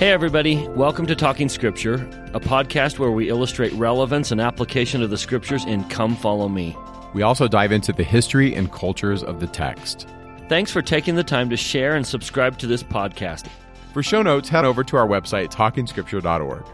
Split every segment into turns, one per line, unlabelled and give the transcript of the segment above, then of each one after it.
Hey, everybody. Welcome to Talking Scripture, a podcast where we illustrate relevance and application of the scriptures in Come Follow Me.
We also dive into the history and cultures of the text.
Thanks for taking the time to share and subscribe to this podcast.
For show notes, head over to our website, talkingscripture.org.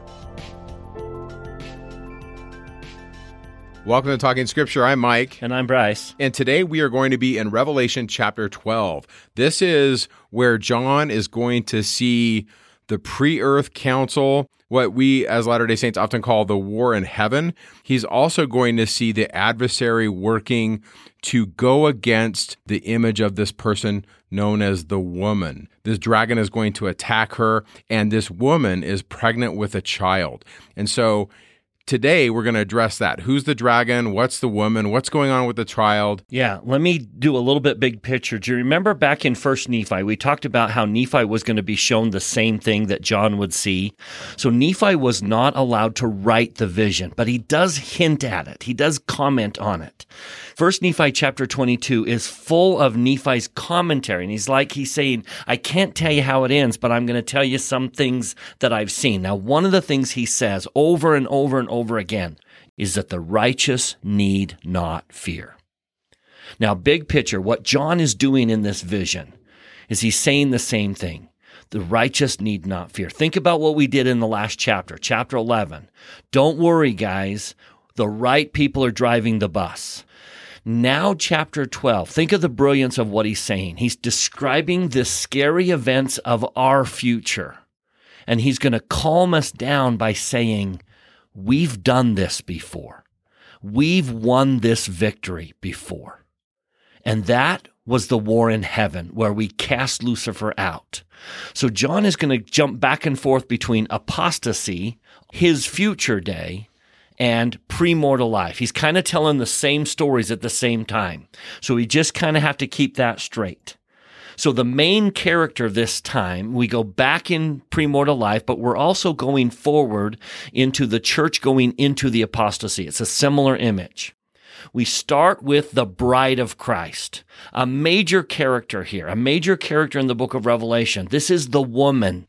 Welcome to Talking Scripture. I'm Mike.
And I'm Bryce.
And today we are going to be in Revelation chapter 12. This is where John is going to see the pre earth council, what we as Latter day Saints often call the war in heaven. He's also going to see the adversary working to go against the image of this person known as the woman. This dragon is going to attack her, and this woman is pregnant with a child. And so today we're going to address that. Who's the dragon? What's the woman? What's going on with the child?
Yeah, let me do a little bit big picture. Do you remember back in First Nephi, we talked about how Nephi was going to be shown the same thing that John would see. So Nephi was not allowed to write the vision, but he does hint at it. He does comment on it. First Nephi chapter 22 is full of Nephi's commentary. And he's like, he's saying, I can't tell you how it ends, but I'm going to tell you some things that I've seen. Now, one of the things he says over and over and over again is that the righteous need not fear. Now, big picture, what John is doing in this vision is he's saying the same thing. The righteous need not fear. Think about what we did in the last chapter, chapter 11. Don't worry, guys. The right people are driving the bus. Now, chapter 12, think of the brilliance of what he's saying. He's describing the scary events of our future. And he's going to calm us down by saying, We've done this before. We've won this victory before. And that was the war in heaven where we cast Lucifer out. So John is going to jump back and forth between apostasy, his future day, and premortal life. He's kind of telling the same stories at the same time. So we just kind of have to keep that straight. So the main character this time, we go back in premortal life, but we're also going forward into the church going into the apostasy. It's a similar image. We start with the bride of Christ, a major character here, a major character in the book of Revelation. This is the woman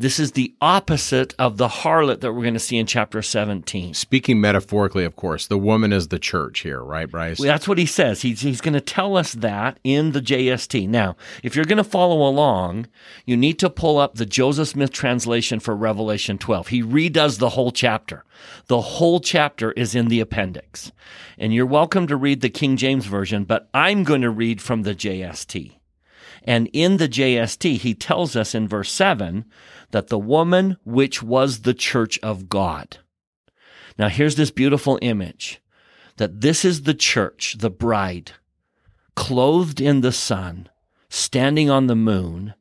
this is the opposite of the harlot that we're going to see in chapter 17.
Speaking metaphorically, of course, the woman is the church here, right, Bryce?
Well, that's what he says. He's, he's going to tell us that in the JST. Now, if you're going to follow along, you need to pull up the Joseph Smith translation for Revelation 12. He redoes the whole chapter. The whole chapter is in the appendix. And you're welcome to read the King James Version, but I'm going to read from the JST. And in the JST, he tells us in verse 7 that the woman which was the church of God. Now here's this beautiful image that this is the church, the bride, clothed in the sun, standing on the moon,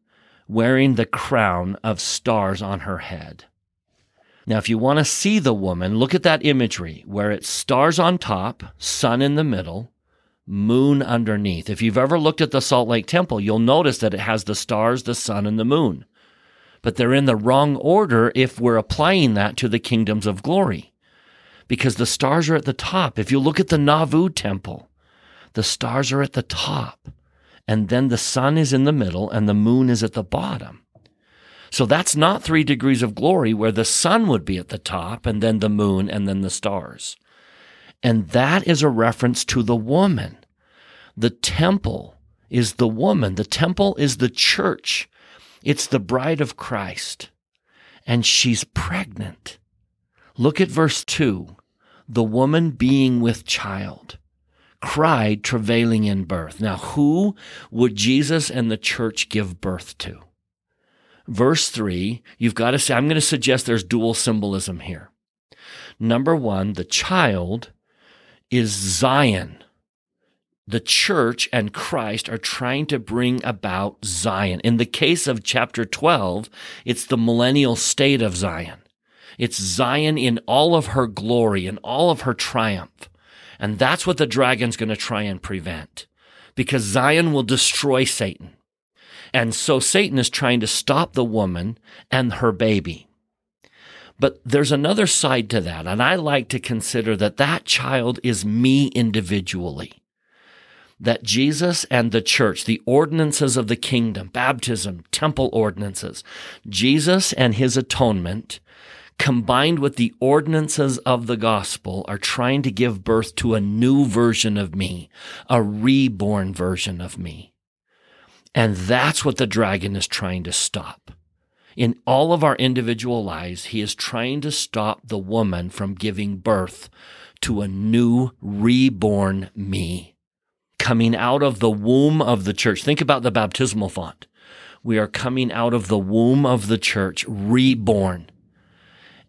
wearing the crown of stars on her head. Now, if you want to see the woman, look at that imagery where it's stars on top, sun in the middle, moon underneath. If you've ever looked at the Salt Lake Temple, you'll notice that it has the stars, the sun, and the moon but they're in the wrong order if we're applying that to the kingdoms of glory. Because the stars are at the top. If you look at the Nauvoo temple, the stars are at the top, and then the sun is in the middle and the moon is at the bottom. So that's not three degrees of glory where the sun would be at the top and then the moon and then the stars. And that is a reference to the woman. The temple is the woman. The temple is the church. It's the bride of Christ, and she's pregnant. Look at verse 2. The woman being with child cried, travailing in birth. Now, who would Jesus and the church give birth to? Verse 3, you've got to say, I'm going to suggest there's dual symbolism here. Number one, the child is Zion, the church and Christ are trying to bring about Zion. In the case of chapter 12, it's the millennial state of Zion. It's Zion in all of her glory and all of her triumph. And that's what the dragon's going to try and prevent because Zion will destroy Satan. And so Satan is trying to stop the woman and her baby. But there's another side to that. And I like to consider that that child is me individually that Jesus and the church, the ordinances of the kingdom, baptism, temple ordinances, Jesus and his atonement, combined with the ordinances of the gospel, are trying to give birth to a new version of me, a reborn version of me. And that's what the dragon is trying to stop. In all of our individual lives, he is trying to stop the woman from giving birth to a new reborn me coming out of the womb of the church. Think about the baptismal font. We are coming out of the womb of the church, reborn,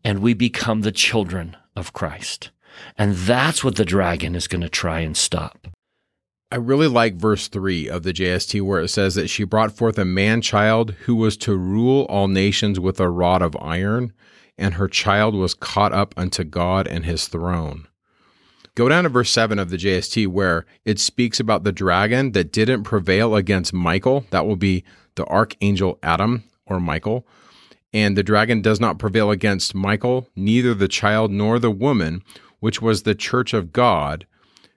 and we become the children of Christ. And that's what the dragon is going to try and stop.
I really like verse 3 of the JST where it says that she brought forth a man child who was to rule all nations with a rod of iron, and her child was caught up unto God and his throne. Go down to verse 7 of the JST where it speaks about the dragon that didn't prevail against Michael. That will be the archangel Adam or Michael. And the dragon does not prevail against Michael, neither the child nor the woman, which was the church of God,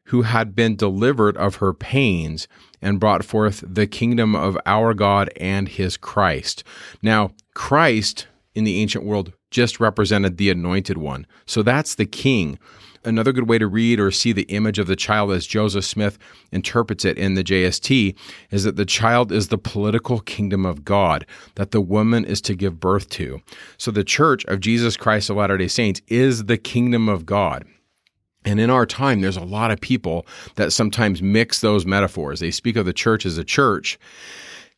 who had been delivered of her pains and brought forth the kingdom of our God and his Christ. Now, Christ in the ancient world just represented the anointed one. So that's the king. Another good way to read or see the image of the child as Joseph Smith interprets it in the JST is that the child is the political kingdom of God that the woman is to give birth to. So the church of Jesus Christ of Latter day Saints is the kingdom of God. And in our time, there's a lot of people that sometimes mix those metaphors. They speak of the church as a church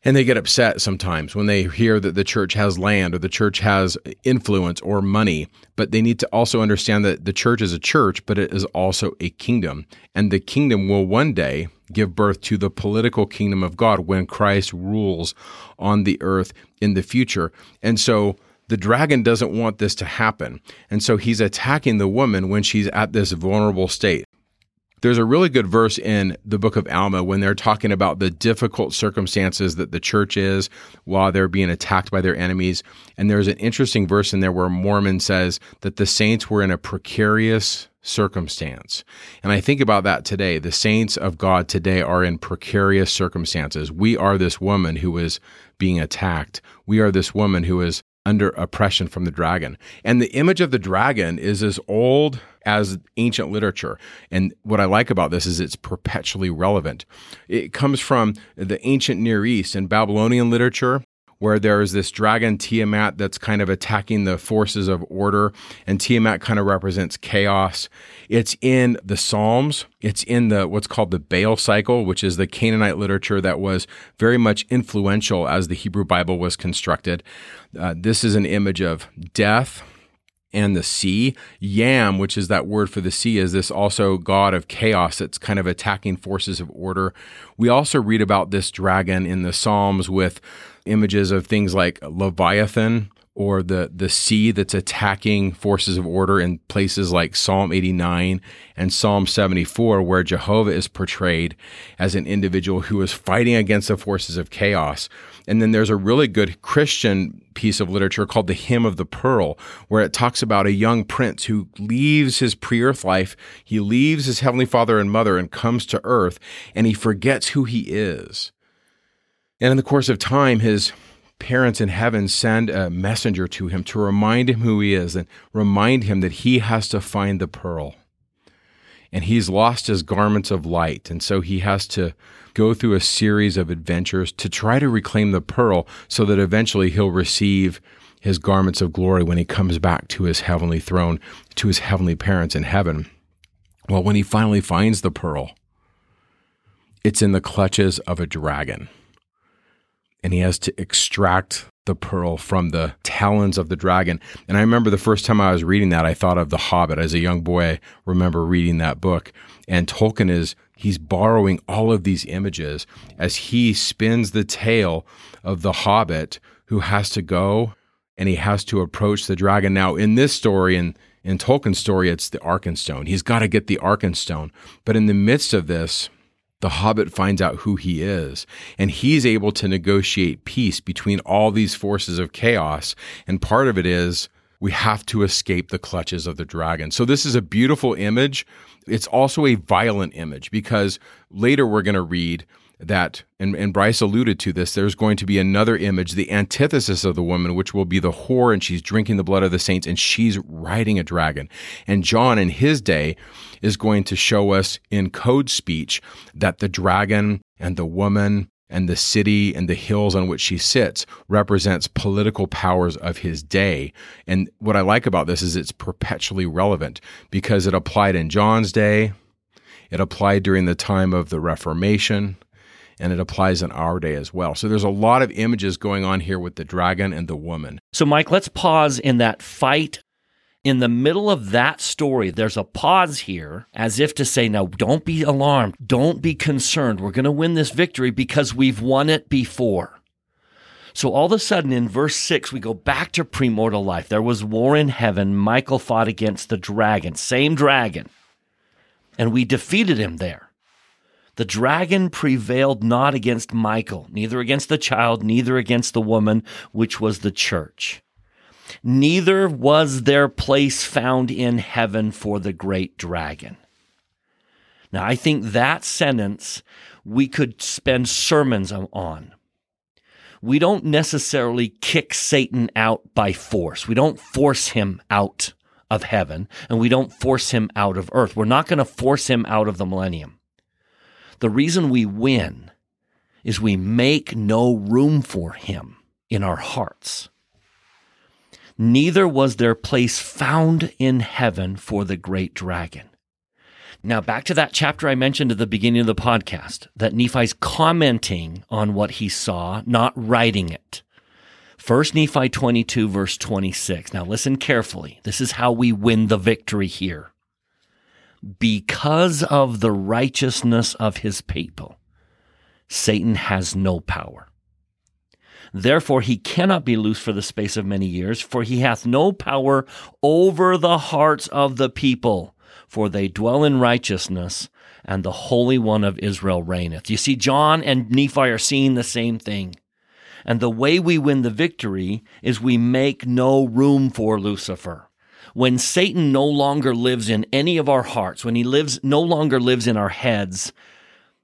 and they get upset sometimes when they hear that the church has land or the church has influence or money. But they need to also understand that the church is a church, but it is also a kingdom. And the kingdom will one day give birth to the political kingdom of God when Christ rules on the earth in the future. And so the dragon doesn't want this to happen. And so he's attacking the woman when she's at this vulnerable state. There's a really good verse in the book of Alma when they're talking about the difficult circumstances that the church is while they're being attacked by their enemies. And there's an interesting verse in there where Mormon says that the saints were in a precarious circumstance. And I think about that today. The saints of God today are in precarious circumstances. We are this woman who is being attacked. We are this woman who is under oppression from the dragon. And the image of the dragon is as old as ancient literature. And what I like about this is it's perpetually relevant. It comes from the ancient Near East and Babylonian literature where there's this dragon Tiamat that's kind of attacking the forces of order, and Tiamat kind of represents chaos. It's in the Psalms. It's in the what's called the Baal cycle, which is the Canaanite literature that was very much influential as the Hebrew Bible was constructed. Uh, this is an image of death and the sea. Yam, which is that word for the sea, is this also god of chaos that's kind of attacking forces of order. We also read about this dragon in the Psalms with images of things like Leviathan or the, the sea that's attacking forces of order in places like Psalm 89 and Psalm 74, where Jehovah is portrayed as an individual who is fighting against the forces of chaos. And then there's a really good Christian piece of literature called The Hymn of the Pearl, where it talks about a young prince who leaves his pre earth life, he leaves his heavenly father and mother and comes to earth, and he forgets who he is. And in the course of time, his parents in heaven send a messenger to him to remind him who he is and remind him that he has to find the pearl. And he's lost his garments of light. And so he has to go through a series of adventures to try to reclaim the pearl so that eventually he'll receive his garments of glory when he comes back to his heavenly throne, to his heavenly parents in heaven. Well, when he finally finds the pearl, it's in the clutches of a dragon and he has to extract the pearl from the talons of the dragon. And I remember the first time I was reading that, I thought of The Hobbit. As a young boy, I remember reading that book. And Tolkien is, he's borrowing all of these images as he spins the tale of the Hobbit who has to go and he has to approach the dragon. Now, in this story, and in Tolkien's story, it's the Arkenstone. He's got to get the Arkenstone. But in the midst of this, the hobbit finds out who he is and he's able to negotiate peace between all these forces of chaos and part of it is we have to escape the clutches of the dragon. So this is a beautiful image. It's also a violent image because later we're going to read that, and, and Bryce alluded to this, there's going to be another image, the antithesis of the woman, which will be the whore, and she's drinking the blood of the saints, and she's riding a dragon. And John, in his day, is going to show us in code speech that the dragon and the woman and the city and the hills on which she sits represents political powers of his day. And what I like about this is it's perpetually relevant because it applied in John's day, it applied during the time of the Reformation, and it applies in our day as well. So there's a lot of images going on here with the dragon and the woman.
So, Mike, let's pause in that fight. In the middle of that story, there's a pause here as if to say, now don't be alarmed. Don't be concerned. We're going to win this victory because we've won it before. So all of a sudden in verse 6, we go back to premortal life. There was war in heaven. Michael fought against the dragon, same dragon. And we defeated him there. The dragon prevailed not against Michael, neither against the child, neither against the woman, which was the church. Neither was their place found in heaven for the great dragon. Now, I think that sentence we could spend sermons on. We don't necessarily kick Satan out by force. We don't force him out of heaven and we don't force him out of earth. We're not going to force him out of the millennium. The reason we win is we make no room for him in our hearts. Neither was there place found in heaven for the great dragon. Now, back to that chapter I mentioned at the beginning of the podcast that Nephi's commenting on what he saw, not writing it. First Nephi 22, verse 26. Now, listen carefully. This is how we win the victory here because of the righteousness of his people, Satan has no power. Therefore, he cannot be loosed for the space of many years, for he hath no power over the hearts of the people, for they dwell in righteousness, and the Holy One of Israel reigneth. You see, John and Nephi are seeing the same thing. And the way we win the victory is we make no room for Lucifer when Satan no longer lives in any of our hearts, when he lives no longer lives in our heads,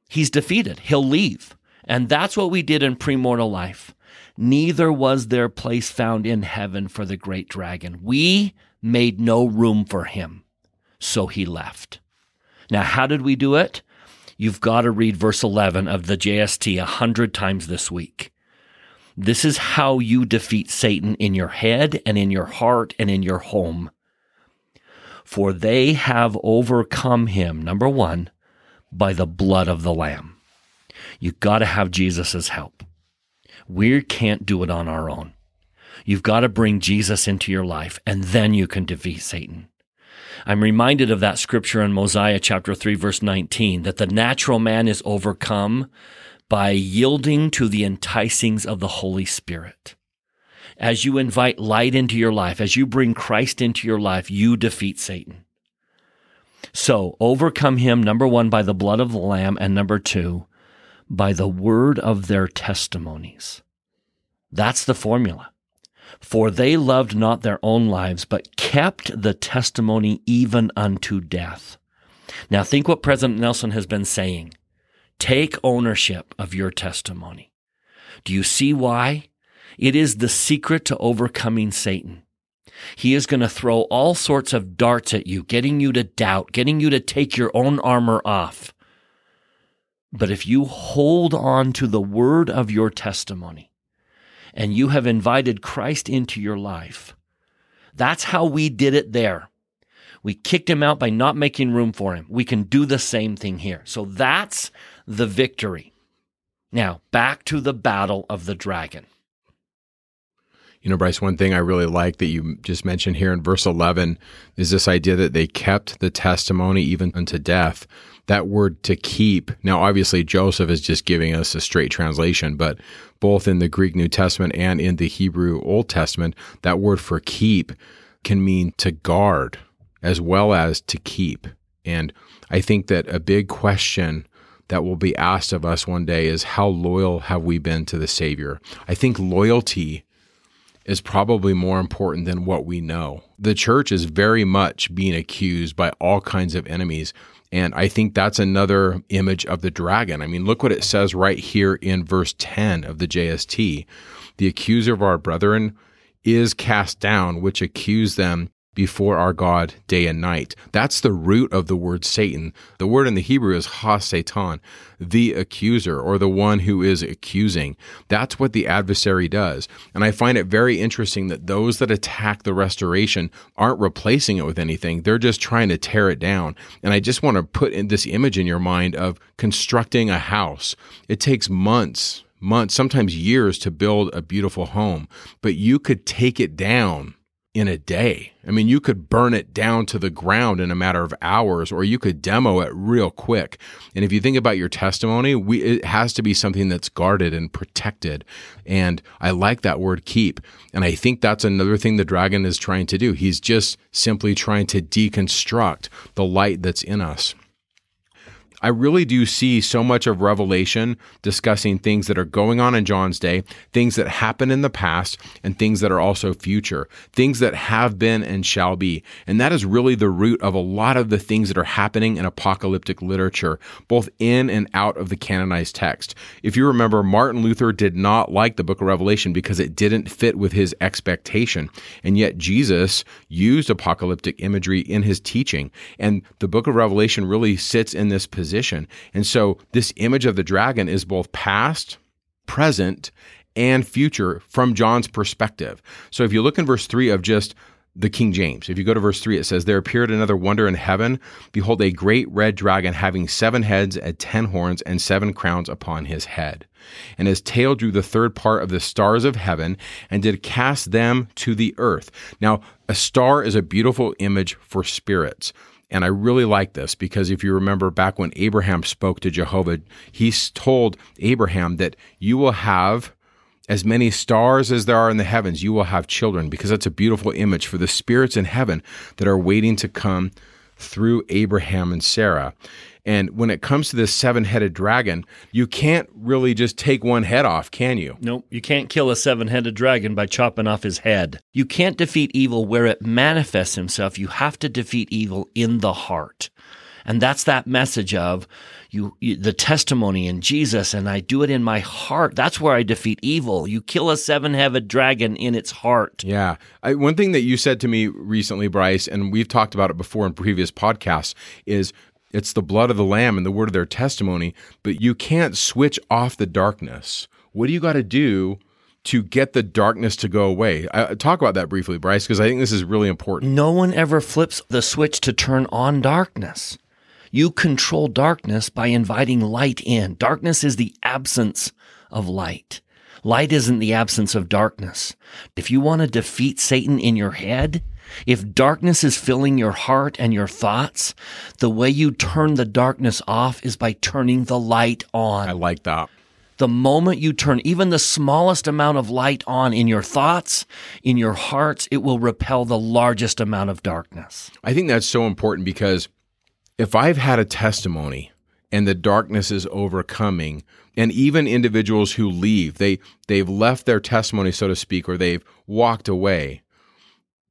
he's defeated. He'll leave. And that's what we did in premortal life. Neither was there place found in heaven for the great dragon. We made no room for him. So he left. Now, how did we do it? You've got to read verse 11 of the JST a hundred times this week. This is how you defeat Satan in your head and in your heart and in your home for they have overcome him, number one, by the blood of the Lamb. You got to have Jesus' help. We can't do it on our own. You've got to bring Jesus into your life, and then you can defeat Satan. I'm reminded of that scripture in Mosiah chapter 3, verse 19, that the natural man is overcome by yielding to the enticings of the Holy Spirit as you invite light into your life, as you bring Christ into your life, you defeat Satan. So overcome him, number one, by the blood of the Lamb, and number two, by the word of their testimonies. That's the formula. For they loved not their own lives, but kept the testimony even unto death. Now think what President Nelson has been saying. Take ownership of your testimony. Do you see why? It is the secret to overcoming Satan. He is going to throw all sorts of darts at you, getting you to doubt, getting you to take your own armor off. But if you hold on to the word of your testimony and you have invited Christ into your life, that's how we did it there. We kicked him out by not making room for him. We can do the same thing here. So that's the victory. Now, back to the battle of the dragon.
You know, Bryce, one thing I really like that you just mentioned here in verse 11 is this idea that they kept the testimony even unto death. That word to keep. Now, obviously, Joseph is just giving us a straight translation, but both in the Greek New Testament and in the Hebrew Old Testament, that word for keep can mean to guard as well as to keep. And I think that a big question that will be asked of us one day is how loyal have we been to the Savior? I think loyalty is probably more important than what we know. The church is very much being accused by all kinds of enemies. And I think that's another image of the dragon. I mean, look what it says right here in verse 10 of the JST. The accuser of our brethren is cast down, which accuse them before our God day and night. That's the root of the word Satan. The word in the Hebrew is ha Satan, the accuser or the one who is accusing. That's what the adversary does. And I find it very interesting that those that attack the restoration aren't replacing it with anything. They're just trying to tear it down. And I just want to put this image in your mind of constructing a house. It takes months, months, sometimes years to build a beautiful home, but you could take it down in a day. I mean, you could burn it down to the ground in a matter of hours, or you could demo it real quick. And if you think about your testimony, we, it has to be something that's guarded and protected. And I like that word keep. And I think that's another thing the dragon is trying to do. He's just simply trying to deconstruct the light that's in us. I really do see so much of Revelation discussing things that are going on in John's day, things that happen in the past, and things that are also future, things that have been and shall be. And that is really the root of a lot of the things that are happening in apocalyptic literature, both in and out of the canonized text. If you remember, Martin Luther did not like the book of Revelation because it didn't fit with his expectation. And yet Jesus used apocalyptic imagery in his teaching. And the book of Revelation really sits in this position And so this image of the dragon is both past, present, and future from John's perspective. So if you look in verse 3 of just the King James. If you go to verse 3, it says, There appeared another wonder in heaven. Behold, a great red dragon having seven heads and ten horns and seven crowns upon his head. And his tail drew the third part of the stars of heaven and did cast them to the earth. Now, a star is a beautiful image for spirits. And I really like this because if you remember back when Abraham spoke to Jehovah, he told Abraham that you will have as many stars as there are in the heavens, you will have children because that's a beautiful image for the spirits in heaven that are waiting to come through Abraham and Sarah. And when it comes to this seven headed dragon, you can't really just take one head off, can you?
Nope. You can't kill a seven headed dragon by chopping off his head. You can't defeat evil where it manifests himself. You have to defeat evil in the heart. And that's that message of you, you, the testimony in Jesus, and I do it in my heart. That's where I defeat evil. You kill a seven headed dragon in its heart.
Yeah. I, one thing that you said to me recently, Bryce, and we've talked about it before in previous podcasts, is it's the blood of the Lamb and the word of their testimony, but you can't switch off the darkness. What do you got to do to get the darkness to go away? I, talk about that briefly, Bryce, because I think this is really important.
No one ever flips the switch to turn on darkness. You control darkness by inviting light in. Darkness is the absence of light. Light isn't the absence of darkness. If you want to defeat Satan in your head, if darkness is filling your heart and your thoughts, the way you turn the darkness off is by turning the light on.
I like that.
The moment you turn even the smallest amount of light on in your thoughts, in your hearts, it will repel the largest amount of darkness.
I think that's so important because if I've had a testimony and the darkness is overcoming, and even individuals who leave, they they've left their testimony, so to speak, or they've walked away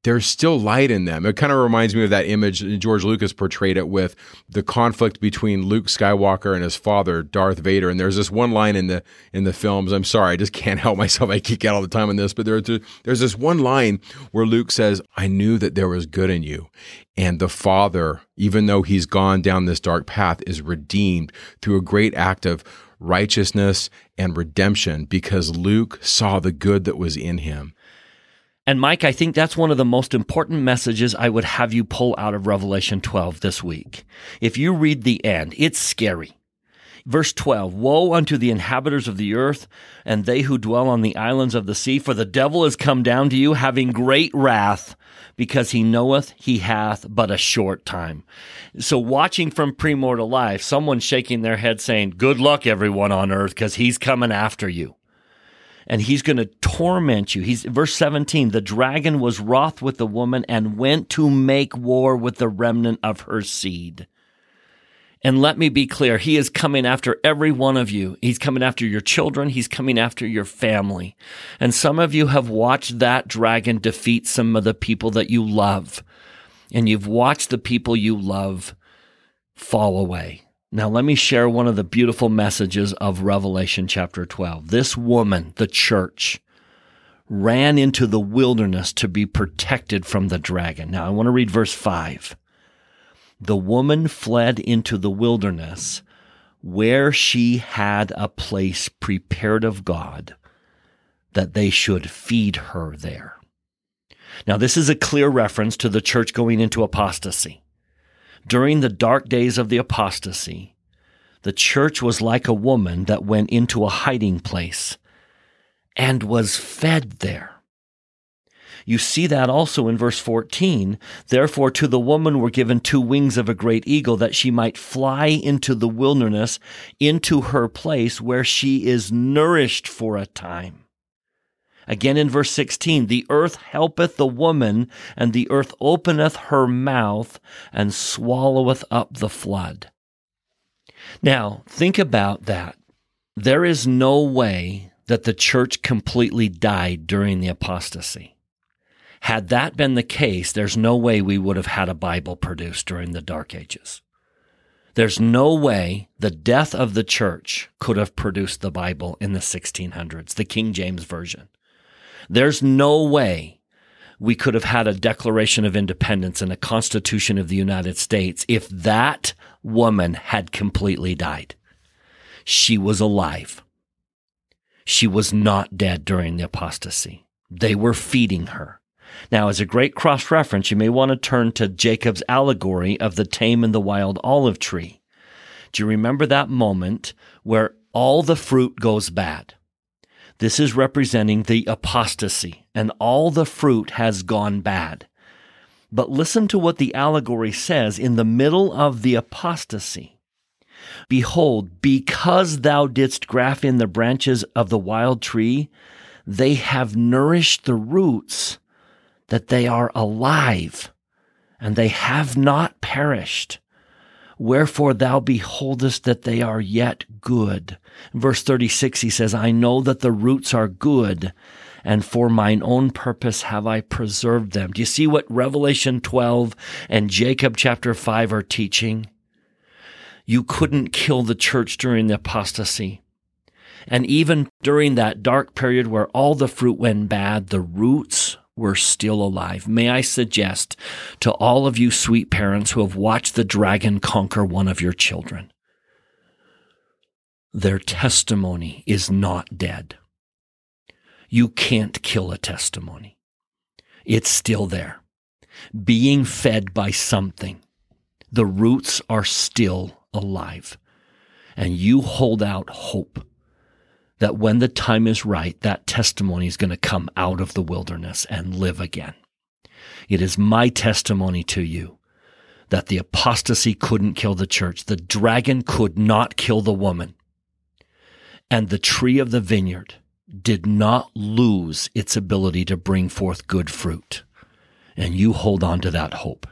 there's still light in them. It kind of reminds me of that image George Lucas portrayed it with the conflict between Luke Skywalker and his father Darth Vader. And there's this one line in the in the films. I'm sorry, I just can't help myself. I geek out all the time on this, but there's there's this one line where Luke says, "I knew that there was good in you." And the father, even though he's gone down this dark path, is redeemed through a great act of righteousness and redemption because Luke saw the good that was in him.
And Mike, I think that's one of the most important messages I would have you pull out of Revelation 12 this week. If you read the end, it's scary. Verse 12 Woe unto the inhabitants of the earth and they who dwell on the islands of the sea, for the devil is come down to you, having great wrath, because he knoweth he hath but a short time. So, watching from premortal life, someone shaking their head saying, Good luck, everyone on earth, because he's coming after you and he's going to torment you. He's verse 17, the dragon was wroth with the woman and went to make war with the remnant of her seed. And let me be clear, he is coming after every one of you. He's coming after your children. He's coming after your family. And some of you have watched that dragon defeat some of the people that you love. And you've watched the people you love fall away. Now, let me share one of the beautiful messages of Revelation chapter 12. This woman, the church, ran into the wilderness to be protected from the dragon. Now, I want to read verse 5 the woman fled into the wilderness where she had a place prepared of God that they should feed her there. Now, this is a clear reference to the church going into apostasy. During the dark days of the apostasy, the church was like a woman that went into a hiding place and was fed there. You see that also in verse 14. Therefore, to the woman were given two wings of a great eagle that she might fly into the wilderness, into her place where she is nourished for a time. Again in verse 16, the earth helpeth the woman, and the earth openeth her mouth and swalloweth up the flood. Now, think about that. There is no way that the church completely died during the apostasy. Had that been the case, there's no way we would have had a Bible produced during the Dark Ages. There's no way the death of the church could have produced the Bible in the 1600s, the King James Version. There's no way we could have had a Declaration of Independence and a Constitution of the United States if that woman had completely died. She was alive. She was not dead during the apostasy. They were feeding her. Now, as a great cross reference, you may want to turn to Jacob's allegory of the tame and the wild olive tree. Do you remember that moment where all the fruit goes bad? This is representing the apostasy, and all the fruit has gone bad. But listen to what the allegory says in the middle of the apostasy. Behold, because thou didst graft in the branches of the wild tree, they have nourished the roots that they are alive and they have not perished. Wherefore thou beholdest that they are yet good. verse 36, he says, I know that the roots are good, and for mine own purpose have I preserved them. Do you see what Revelation 12 and Jacob chapter 5 are teaching? You couldn't kill the church during the apostasy. And even during that dark period where all the fruit went bad, the roots were still alive. May I suggest to all of you sweet parents who have watched the dragon conquer one of your children, their testimony is not dead. You can't kill a testimony. It's still there, being fed by something. The roots are still alive, and you hold out hope that when the time is right, that testimony is going to come out of the wilderness and live again. It is my testimony to you that the apostasy couldn't kill the church. The dragon could not kill the woman. And the tree of the vineyard did not lose its ability to bring forth good fruit. And you hold on to that hope.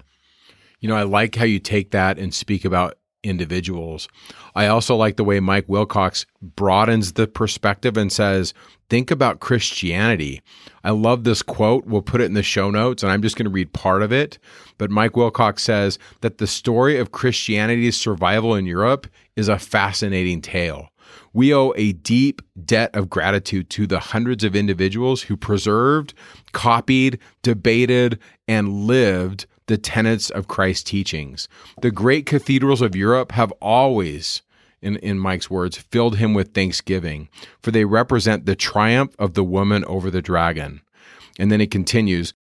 You know, I like how you take that and speak about individuals. I also like the way Mike Wilcox broadens the perspective and says, think about Christianity. I love this quote. We'll put it in the show notes, and I'm just going to read part of it. But Mike Wilcox says that the story of Christianity's survival in Europe is a fascinating tale. We owe a deep debt of gratitude to the hundreds of individuals who preserved, copied, debated, and lived the tenets of Christ's teachings. The great cathedrals of Europe have always, in, in Mike's words, filled him with thanksgiving, for they represent the triumph of the woman over the dragon. And then he continues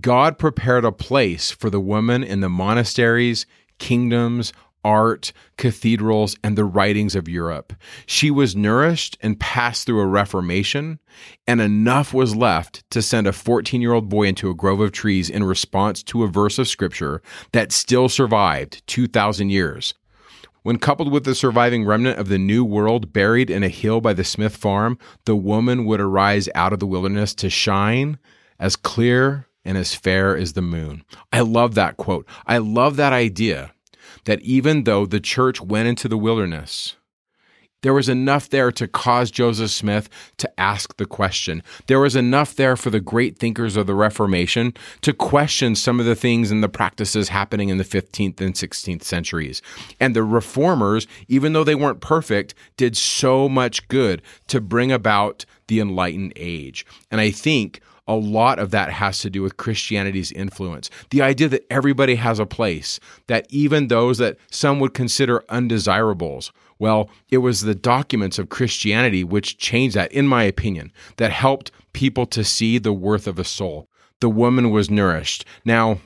God prepared a place for the woman in the monasteries, kingdoms, art, cathedrals, and the writings of Europe. She was nourished and passed through a reformation, and enough was left to send a 14 year old boy into a grove of trees in response to a verse of scripture that still survived 2,000 years. When coupled with the surviving remnant of the New World buried in a hill by the Smith farm, the woman would arise out of the wilderness to shine as clear and as fair as the moon. I love that quote. I love that idea that even though the church went into the wilderness, there was enough there to cause Joseph Smith to ask the question. There was enough there for the great thinkers of the Reformation to question some of the things and the practices happening in the 15th and 16th centuries. And the reformers, even though they weren't perfect, did so much good to bring about the enlightened age. And I think a lot of that has to do with Christianity's influence. The idea that everybody has a place, that even those that some would consider undesirables well, it was the documents of Christianity which changed that, in my opinion, that helped people to see the worth of a soul. The woman was nourished. Now,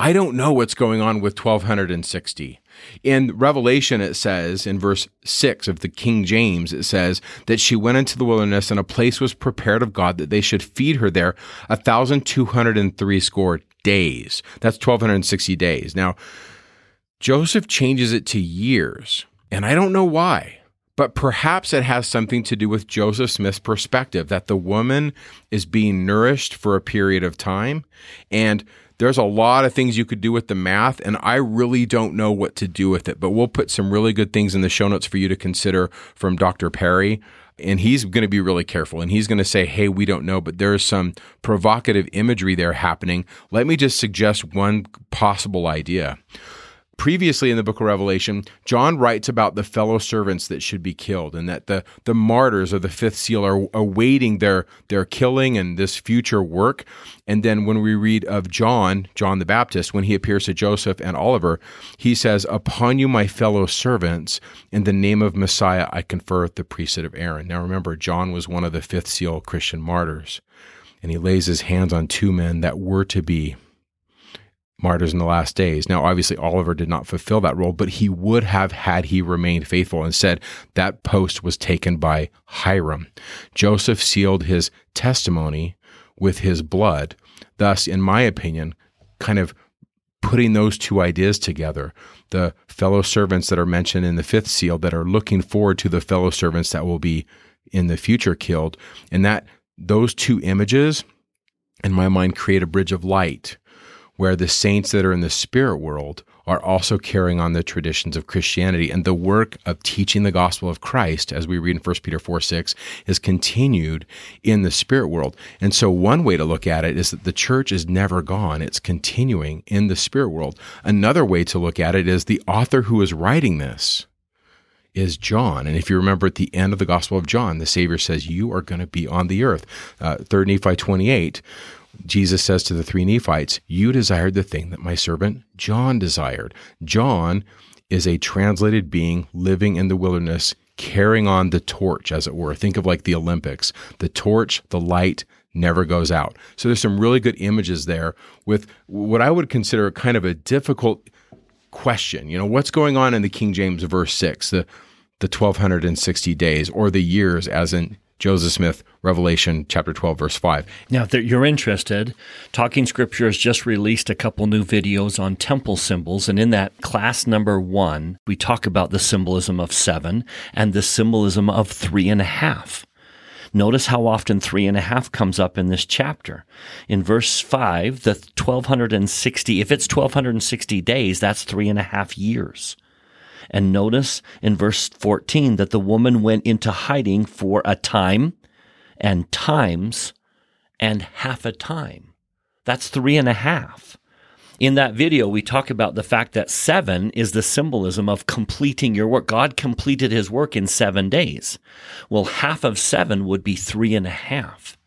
I don't know what's going on with 1260. In Revelation, it says in verse 6 of the King James, it says that she went into the wilderness and a place was prepared of God that they should feed her there a thousand two hundred and three score days. That's 1260 days. Now, Joseph changes it to years. And I don't know why, but perhaps it has something to do with Joseph Smith's perspective that the woman is being nourished for a period of time. And there's a lot of things you could do with the math, and I really don't know what to do with it. But we'll put some really good things in the show notes for you to consider from Dr. Parry. And he's going to be really careful and he's going to say, Hey, we don't know, but there's some provocative imagery there happening. Let me just suggest one possible idea previously in the book of Revelation, John writes about the fellow servants that should be killed and that the, the martyrs of the fifth seal are awaiting their, their killing and this future work. And then when we read of John, John the Baptist, when he appears to Joseph and Oliver, he says, Upon you, my fellow servants, in the name of Messiah, I confer the priesthood of Aaron. Now remember, John was one of the fifth seal Christian martyrs. And he lays his hands on two men that were to be martyrs in the last days. Now, obviously, Oliver did not fulfill that role, but he would have had he remained faithful. and said that post was taken by Hyrum. Joseph sealed his testimony with his blood. Thus, in my opinion, kind of putting those two ideas together the fellow servants that are mentioned in the fifth seal that are looking forward to the fellow servants that will be in the future killed and that those two images in my mind create a bridge of light where the saints that are in the spirit world are also carrying on the traditions of Christianity. And the work of teaching the gospel of Christ, as we read in 1 Peter 4 6, is continued in the spirit world. And so, one way to look at it is that the church is never gone, it's continuing in the spirit world. Another way to look at it is the author who is writing this is John. And if you remember at the end of the Gospel of John, the Savior says, You are going to be on the earth. Uh, 3 Nephi 28 Jesus says to the three Nephites, You desired the thing that my servant John desired. John is a translated being living in the wilderness, carrying on the torch, as it were. Think of like the Olympics. The torch, the light, never goes out. So there's some really good images there with what I would consider kind of a difficult question. You know, what's going on in the King James verse 6, the the 1260 days or the years as in Joseph Smith, Revelation chapter 12, verse 5.
Now, if you're interested, Talking Scripture has just released a couple new videos on temple symbols. And in that class number one, we talk about the symbolism of seven and the symbolism of three and a half. Notice how often three and a half comes up in this chapter. In verse five, the 1260, if it's 1260 days, that's three and a half years. And notice in verse 14 that the woman went into hiding for a time and times and half a time. That's three and a half. In that video, we talk about the fact that seven is the symbolism of completing your work. God completed his work in seven days. Well, half of seven would be three and a half.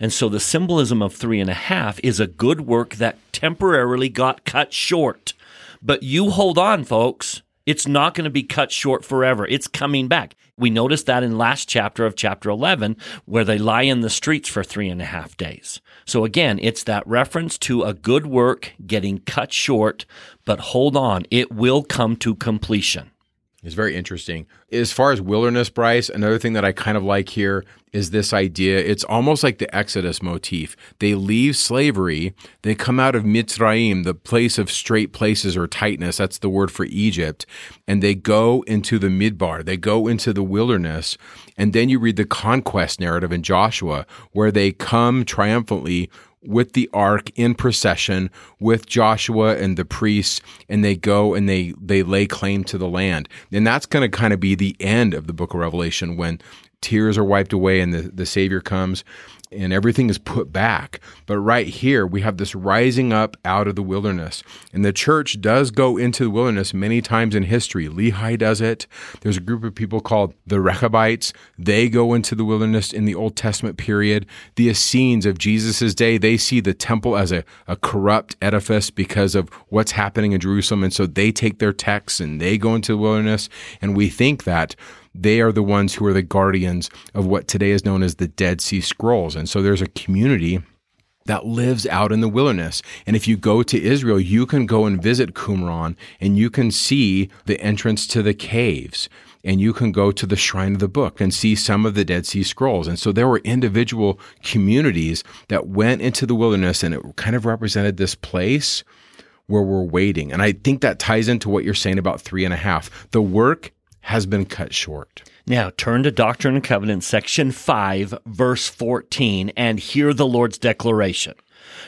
And so the symbolism of three and a half is a good work that temporarily got cut short. But you hold on, folks. It's not going to be cut short forever. It's coming back. We noticed that in last chapter of chapter 11, where they lie in the streets for three and a half days. So again, it's that reference to a good work getting cut short, but hold on, it will come to completion.
It's very interesting. As far as wilderness, Bryce, another thing that I kind of like here is this idea. It's almost like the Exodus motif. They leave slavery, they come out of Mitzrayim, the place of straight places or tightness. That's the word for Egypt. And they go into the Midbar, they go into the wilderness. And then you read the conquest narrative in Joshua, where they come triumphantly with the ark in procession with Joshua and the priests, and they go and they they lay claim to the land. And that's going to kind of be the end of the book of Revelation when tears are wiped away and the, the Savior comes and everything is put back. But right here, we have this rising up out of the wilderness. And the church does go into the wilderness many times in history. Lehi does it. There's a group of people called the Rechabites. They go into the wilderness in the Old Testament period. The Essenes of Jesus' day, they see the temple as a, a corrupt edifice because of what's happening in Jerusalem. And so they take their texts and they go into the wilderness. And we think that they are the ones who are the guardians of what today is known as the Dead Sea Scrolls. And so there's a community that lives out in the wilderness. And if you go to Israel, you can go and visit Qumran and you can see the entrance to the caves and you can go to the shrine of the book and see some of the Dead Sea Scrolls. And so there were individual communities that went into the wilderness and it kind of represented this place where we're waiting. And I think that ties into what you're saying about three and a half. The work has been cut short.
Now turn to Doctrine and Covenants, section 5, verse 14, and hear the Lord's declaration.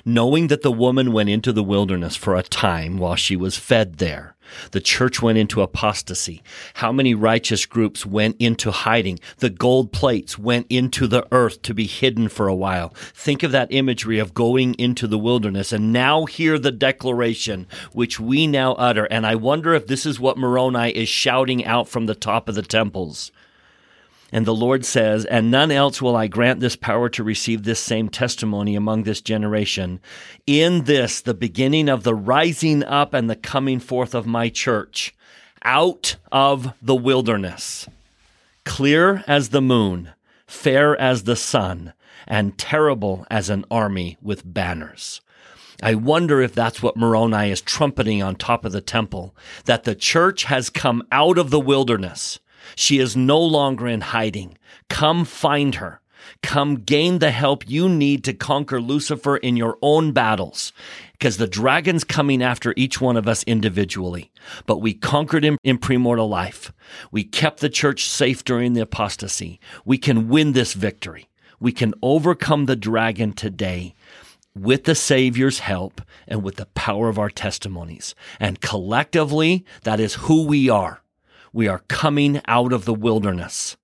Knowing that the woman went into the wilderness for a time while she was fed there. The church went into apostasy. How many righteous groups went into hiding? The gold plates went into the earth to be hidden for a while. Think of that imagery of going into the wilderness and now hear the declaration which we now utter. And I wonder if this is what Moroni is shouting out from the top of the temples. And the Lord says, And none else will I grant this power to receive this same testimony among this generation. In this, the beginning of the rising up and the coming forth of my church, out of the wilderness, clear as the moon, fair as the sun, and terrible as an army with banners. I wonder if that's what Moroni is trumpeting on top of the temple, that the church has come out of the wilderness she is no longer in hiding. Come find her. Come gain the help you need to conquer Lucifer in your own battles. Because the dragon's coming after each one of us individually. But we conquered him in premortal life. We kept the church safe during the apostasy. We can win this victory. We can overcome the dragon today with the Savior's help and with the power of our testimonies. And collectively, that is who we are. We are coming out of the wilderness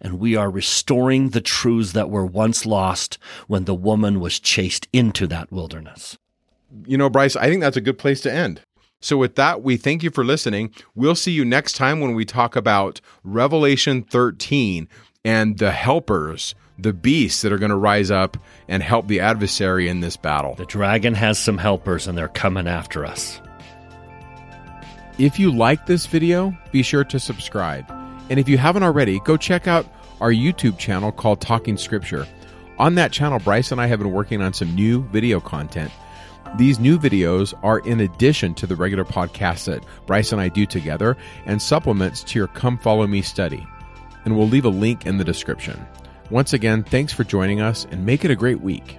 and we are restoring the truths that were once lost when the woman was chased into that wilderness.
You know, Bryce, I think that's a good place to end. So, with that, we thank you for listening. We'll see you next time when we talk about Revelation 13 and the helpers, the beasts that are going to rise up and help the adversary in this battle.
The dragon has some helpers and they're coming after us.
If you like this video, be sure to subscribe. And if you haven't already, go check out our YouTube channel called Talking Scripture. On that channel, Bryce and I have been working on some new video content. These new videos are in addition to the regular podcasts that Bryce and I do together and supplements to your Come Follow Me study. And we'll leave a link in the description. Once again, thanks for joining us and make it a great week.